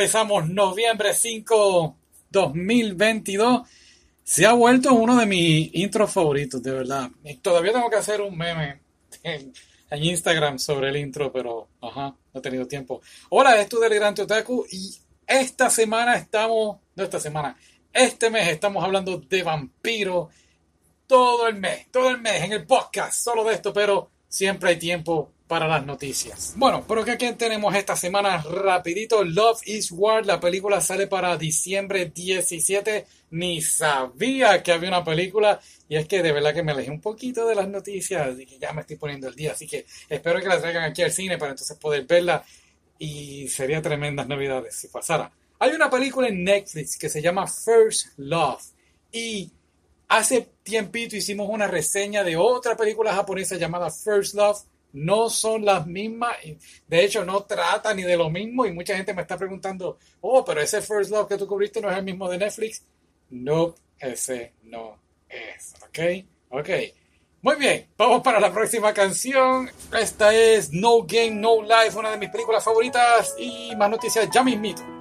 empezamos noviembre 5, 2022. Se ha vuelto uno de mis intros favoritos, de verdad. Y todavía tengo que hacer un meme en, en Instagram sobre el intro, pero ajá, no he tenido tiempo. Hola, es Delirante Otaku y esta semana estamos, no esta semana, este mes estamos hablando de vampiro todo el mes, todo el mes en el podcast, solo de esto, pero siempre hay tiempo para las noticias. Bueno, pero que aquí tenemos esta semana rapidito, Love is War, la película sale para diciembre 17, ni sabía que había una película y es que de verdad que me alejé un poquito de las noticias y que ya me estoy poniendo el día, así que espero que la traigan aquí al cine para entonces poder verla y sería tremendas navidades si pasara. Hay una película en Netflix que se llama First Love y hace tiempito hicimos una reseña de otra película japonesa llamada First Love. No son las mismas, de hecho no trata ni de lo mismo y mucha gente me está preguntando, oh, pero ese First Love que tú cubriste no es el mismo de Netflix. No, ese no es, ¿ok? Ok. Muy bien, vamos para la próxima canción. Esta es No Game, No Life, una de mis películas favoritas y más noticias ya mismito.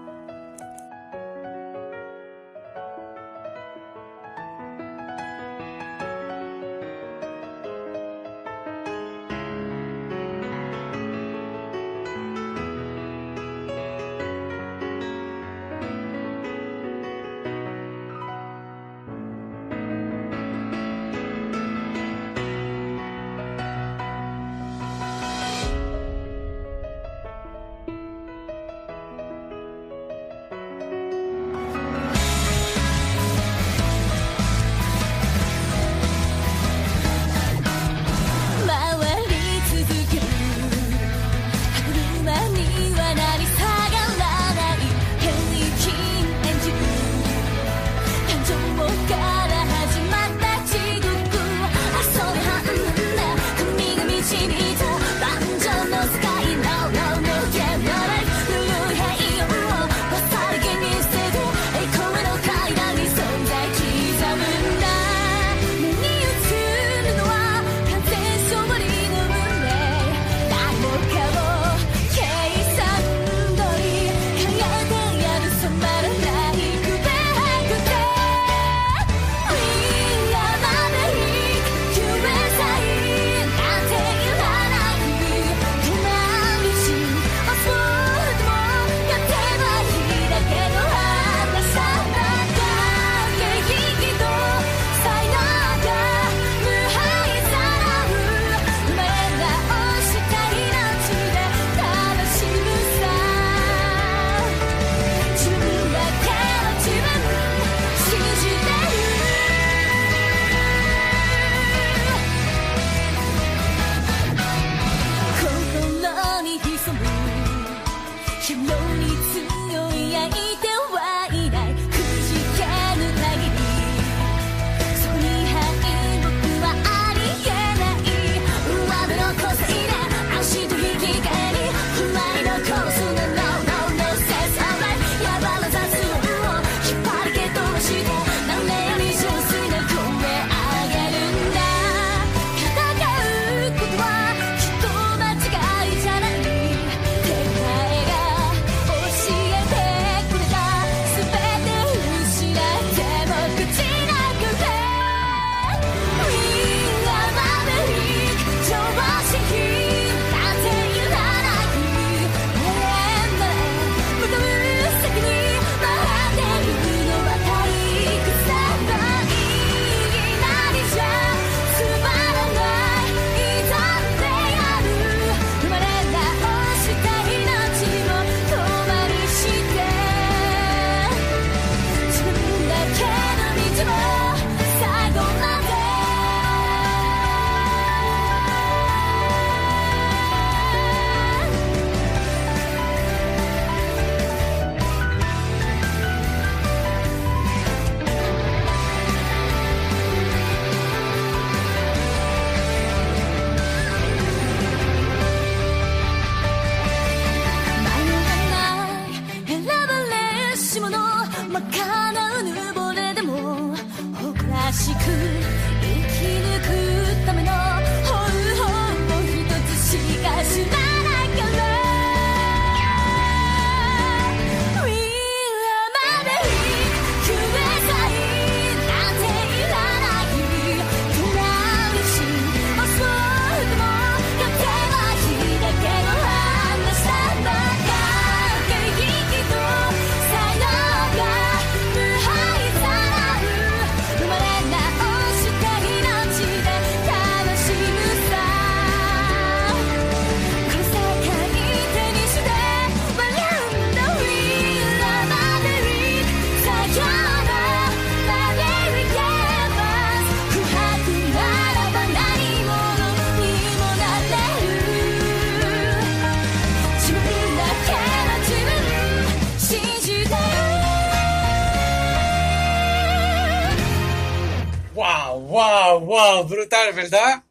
¿Verdad?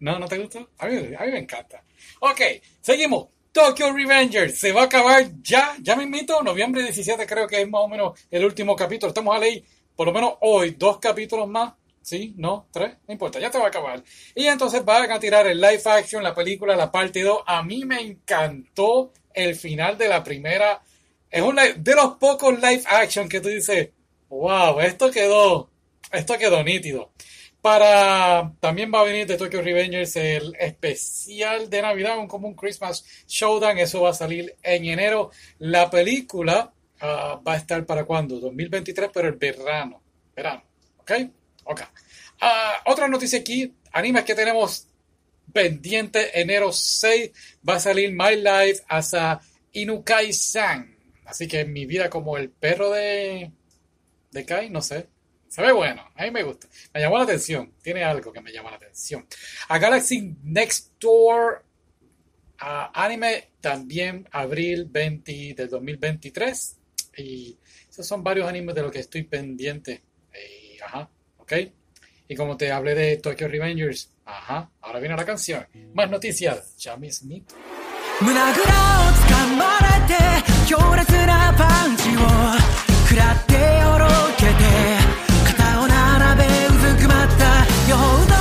¿No, no te gustó? A mí, a mí me encanta. Ok, seguimos. Tokyo Revengers se va a acabar ya, ya me invito, noviembre 17 creo que es más o menos el último capítulo. Estamos a ley, por lo menos hoy, dos capítulos más. ¿Sí? ¿No? ¿Tres? No importa, ya te va a acabar. Y entonces van a tirar el live action, la película, la parte 2. A mí me encantó el final de la primera. Es una de los pocos live action que tú dices, wow, esto quedó, esto quedó nítido. Para también va a venir de Tokyo Revengers el especial de Navidad, un como un Christmas Showdown. Eso va a salir en enero. La película ah, va a estar para cuándo? 2023, pero el verano. Verano. ¿Ok? Ok. Ah, otra noticia aquí. Animes que tenemos pendiente. Enero 6 va a salir My Life as a Inukai-san. Así que mi vida como el perro de, de Kai, no sé. Se ve bueno, a mí me gusta. Me llamó la atención, tiene algo que me llama la atención. A Galaxy Next Door a anime también abril 20 del 2023. Y esos son varios animes de los que estoy pendiente. Y, ajá, ok. Y como te hablé de Tokyo Revengers, ajá, ahora viene la canción. Más noticias, ya mismito. 胸ぐらを掴まれて強烈なパンチを食らってよろけて肩を並べうず くまったような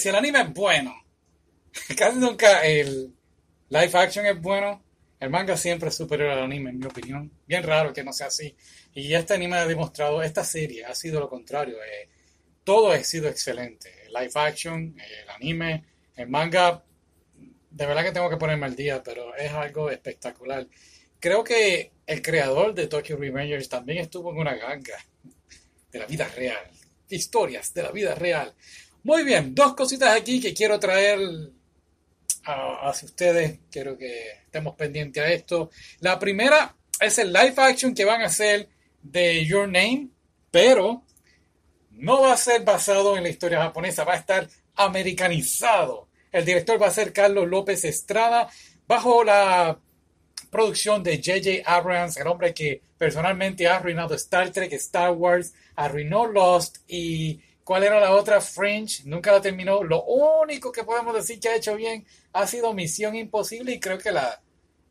si el anime es bueno, casi nunca el live action es bueno, el manga siempre es superior al anime, en mi opinión. Bien raro que no sea así. Y este anime ha demostrado, esta serie ha sido lo contrario. eh, todo ha sido excelente. El live action, el anime, el manga, de verdad que tengo que ponerme al día, pero es algo espectacular. Creo que el creador de Tokyo Revengers también estuvo en una ganga de la vida real. Historias de la vida real. Muy bien, dos cositas aquí que quiero traer a- hacia ustedes. Quiero que estemos pendientes a esto. La primera es el live action que van a hacer de Your Name, pero no va a ser basado en la historia japonesa, va a estar americanizado. El director va a ser Carlos López Estrada, bajo la producción de J.J. Abrams, el hombre que personalmente ha arruinado Star Trek, Star Wars, arruinó Lost y ¿cuál era la otra? Fringe, nunca la terminó. Lo único que podemos decir que ha hecho bien ha sido Misión Imposible y creo que la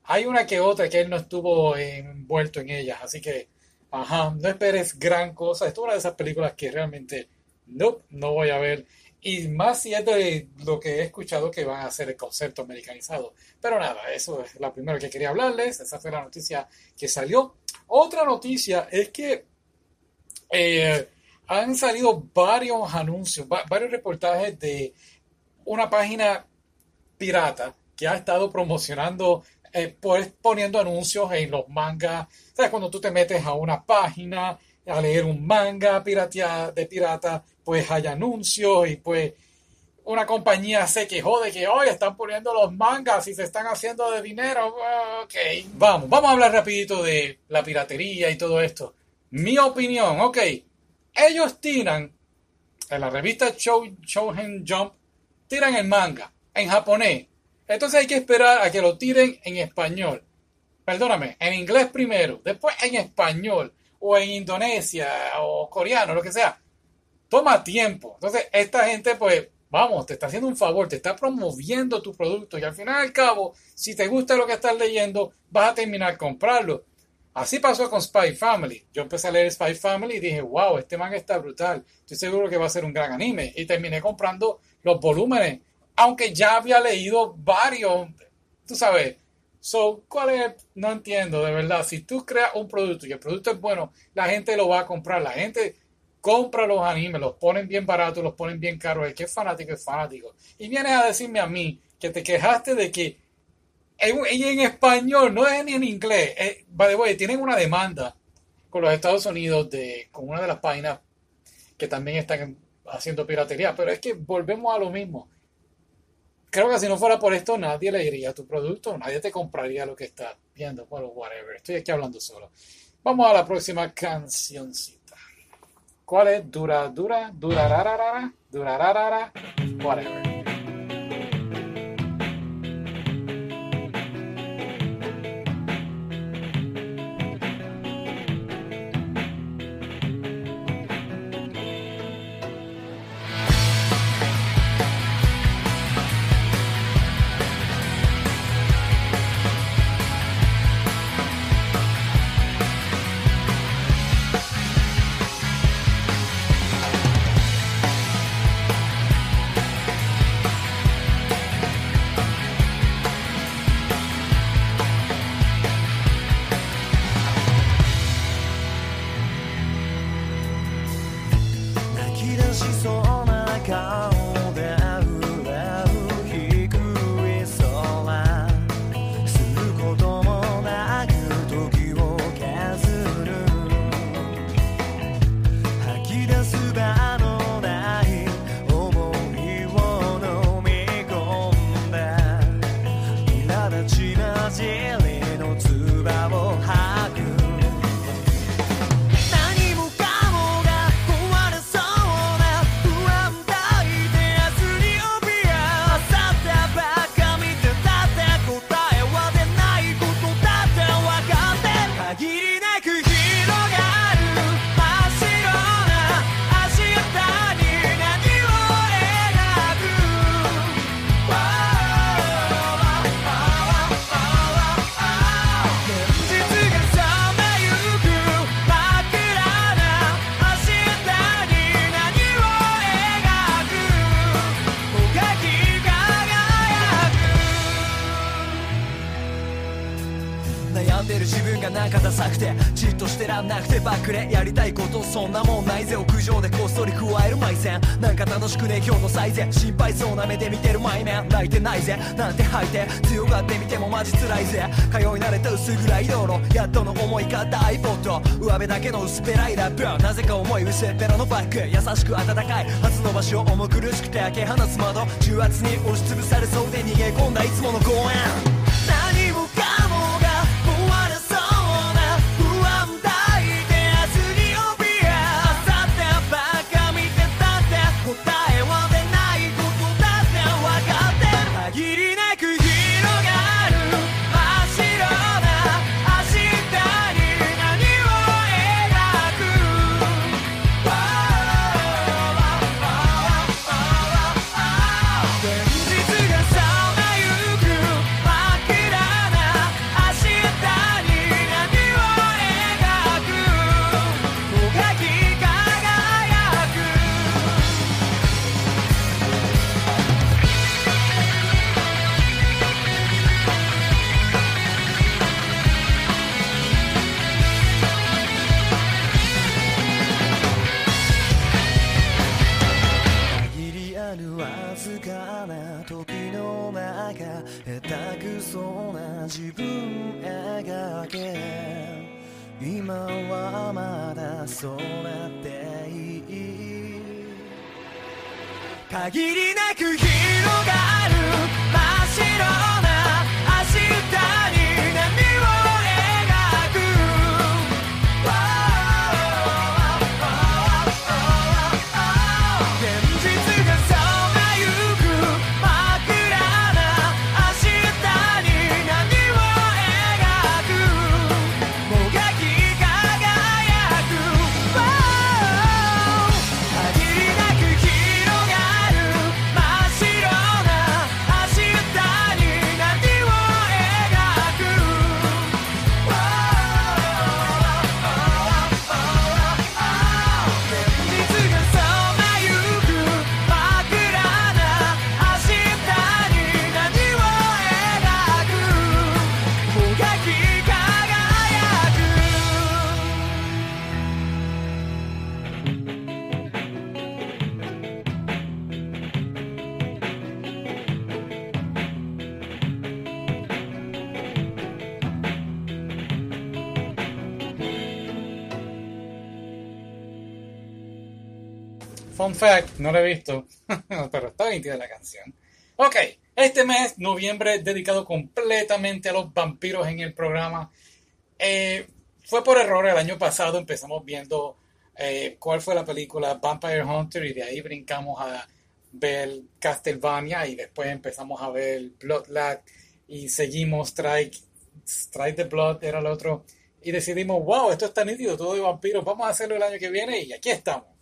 hay una que otra que él no estuvo envuelto en ellas, así que, ajá, no esperes gran cosa. Esto es una de esas películas que realmente no, no voy a ver. Y más si es de lo que he escuchado que van a hacer el concepto americanizado. Pero nada, eso es la primera que quería hablarles. Esa fue la noticia que salió. Otra noticia es que eh, han salido varios anuncios, va- varios reportajes de una página pirata que ha estado promocionando, eh, pues poniendo anuncios en los mangas. ¿Sabes? Cuando tú te metes a una página a leer un manga piratea, de pirata, pues hay anuncios y pues una compañía se quejó de que hoy están poniendo los mangas y se están haciendo de dinero. Ok, vamos, vamos a hablar rapidito de la piratería y todo esto. Mi opinión, ok, ellos tiran en la revista Show, Shounen Jump, tiran el manga en japonés. Entonces hay que esperar a que lo tiren en español. Perdóname, en inglés primero, después en español, o en Indonesia, o coreano, lo que sea. Toma tiempo. Entonces, esta gente, pues, vamos, te está haciendo un favor, te está promoviendo tu producto y al final al cabo, si te gusta lo que estás leyendo, vas a terminar comprarlo. Así pasó con Spy Family. Yo empecé a leer Spy Family y dije, wow, este manga está brutal. Estoy seguro que va a ser un gran anime. Y terminé comprando los volúmenes, aunque ya había leído varios, tú sabes. So, ¿cuál es? No entiendo, de verdad. Si tú creas un producto y el producto es bueno, la gente lo va a comprar. La gente compra los animes, los ponen bien baratos, los ponen bien caros. El que es fanático es fanático. Y vienes a decirme a mí que te quejaste de que y en español, no es ni en inglés. Eh, by the way, tienen una demanda con los Estados Unidos de, con una de las páginas que también están haciendo piratería. Pero es que volvemos a lo mismo. Creo que si no fuera por esto, nadie leería tu producto, nadie te compraría lo que estás viendo. Bueno, whatever. Estoy aquí hablando solo. Vamos a la próxima cancioncita. ¿Cuál es? Dura, dura, durararara, durararara, whatever. くね今日の最善心配そうな目で見てる前面。泣いてないぜ。なんて吐いて強がってみてもマジ辛いぜ。通い慣れた薄暗い道路。やっとの思いかった iPod 上辺だけの薄っぺらいラップ。なぜか重い薄っぺらのバッグ優しく温かい。初の場所重苦しくて開け放つ窓。重圧に押しつぶされそうで逃げ込んだいつもの公園。Fun fact, no lo he visto, pero está nítida la canción. Ok, este mes, noviembre, dedicado completamente a los vampiros en el programa. Eh, fue por error el año pasado, empezamos viendo eh, cuál fue la película Vampire Hunter y de ahí brincamos a ver Castlevania y después empezamos a ver Bloodlad y seguimos Strike, Strike the Blood era el otro y decidimos, wow, esto está nítido, todo de vampiros, vamos a hacerlo el año que viene y aquí estamos.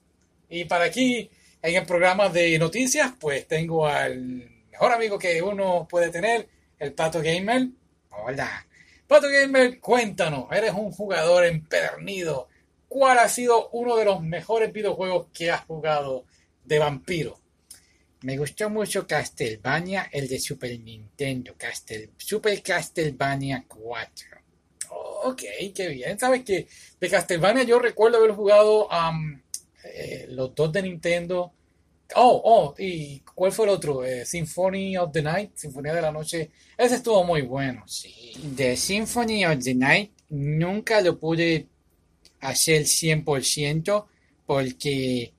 Y para aquí, en el programa de noticias, pues tengo al mejor amigo que uno puede tener, el Pato Gamer. Hola. Pato Gamer, cuéntanos, eres un jugador empedernido. ¿Cuál ha sido uno de los mejores videojuegos que has jugado de vampiro? Me gustó mucho Castlevania, el de Super Nintendo, Castel, Super Castlevania 4. Oh, ok, qué bien. Sabes que de Castlevania yo recuerdo haber jugado um, eh, los dos de Nintendo. Oh, oh, ¿y cuál fue el otro? Eh, Symphony of the Night, Sinfonía de la Noche. Ese estuvo muy bueno, sí. The Symphony of the Night nunca lo pude hacer 100% porque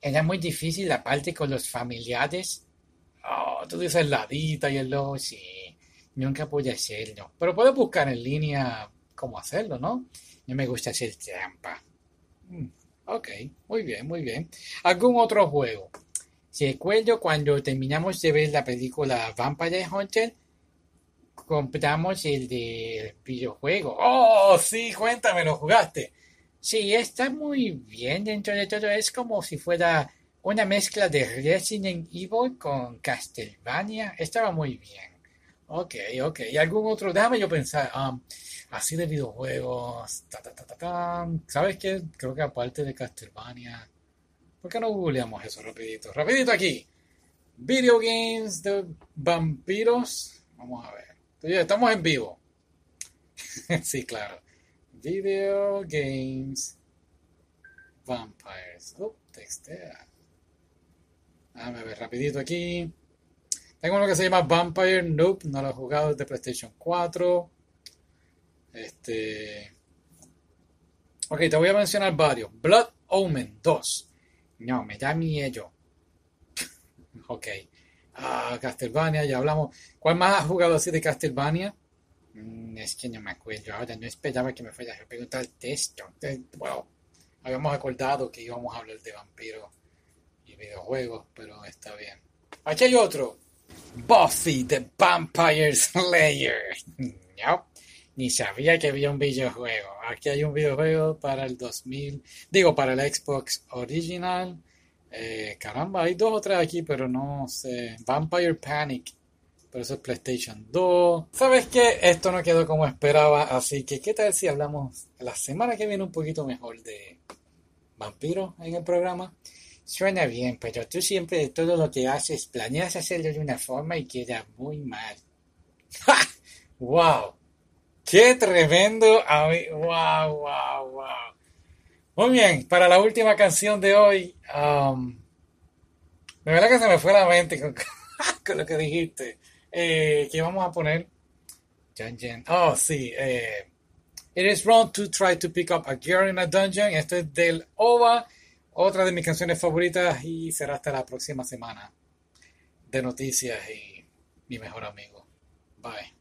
era muy difícil la parte con los familiares. Oh, tú dices la Dita y el lobo, sí. Sí, nunca pude hacerlo. Pero puedes buscar en línea cómo hacerlo, ¿no? No me gusta hacer trampa. Mm, ok, muy bien, muy bien. ¿Algún otro juego? Recuerdo cuando terminamos de ver la película Vampire Hunter, compramos el de videojuego. Oh, sí, cuéntame, ¿lo jugaste? Sí, está muy bien dentro de todo. Es como si fuera una mezcla de Resident Evil con Castlevania. Estaba muy bien. Ok, ok. ¿Y algún otro? Déjame yo pensar. um, así de videojuegos. ta, ta, ta. ¿Sabes qué? Creo que aparte de Castlevania. ¿Por qué no googleamos eso rapidito? Rapidito aquí. Video games de vampiros. Vamos a ver. Estamos en vivo. sí, claro. Video games vampires. Oh, textea. Déjame ver rapidito aquí. Tengo uno que se llama Vampire Nope, no lo he jugado desde PlayStation 4. Este. Ok, te voy a mencionar varios. Blood Omen 2. No, me da miedo. Ok. Ah, Castlevania, ya hablamos. ¿Cuál más has jugado así de Castlevania? Mm, Es que no me acuerdo ahora. No esperaba que me fueras a preguntar de. Eh, bueno, habíamos acordado que íbamos a hablar de vampiros y videojuegos, pero está bien. Aquí hay otro. Buffy the Vampire Slayer. No, ni sabía que había un videojuego. Aquí hay un videojuego para el 2000, digo, para el Xbox original. Eh, caramba, hay dos o tres aquí, pero no sé. Vampire Panic. Pero eso es PlayStation 2. ¿Sabes qué? Esto no quedó como esperaba, así que ¿qué tal si hablamos la semana que viene un poquito mejor de vampiros en el programa? Suena bien, pero tú siempre de todo lo que haces planeas hacerlo de una forma y queda muy mal. ¡Wow! ¡Qué tremendo! ¡Wow, wow, wow! Muy bien, para la última canción de hoy, um, de verdad que se me fue la mente con, con lo que dijiste. Eh, ¿qué vamos a poner? Dungeon. Oh, sí. Eh, It is wrong to try to pick up a girl in a dungeon. Esto es del OVA, otra de mis canciones favoritas y será hasta la próxima semana de noticias y mi mejor amigo. Bye.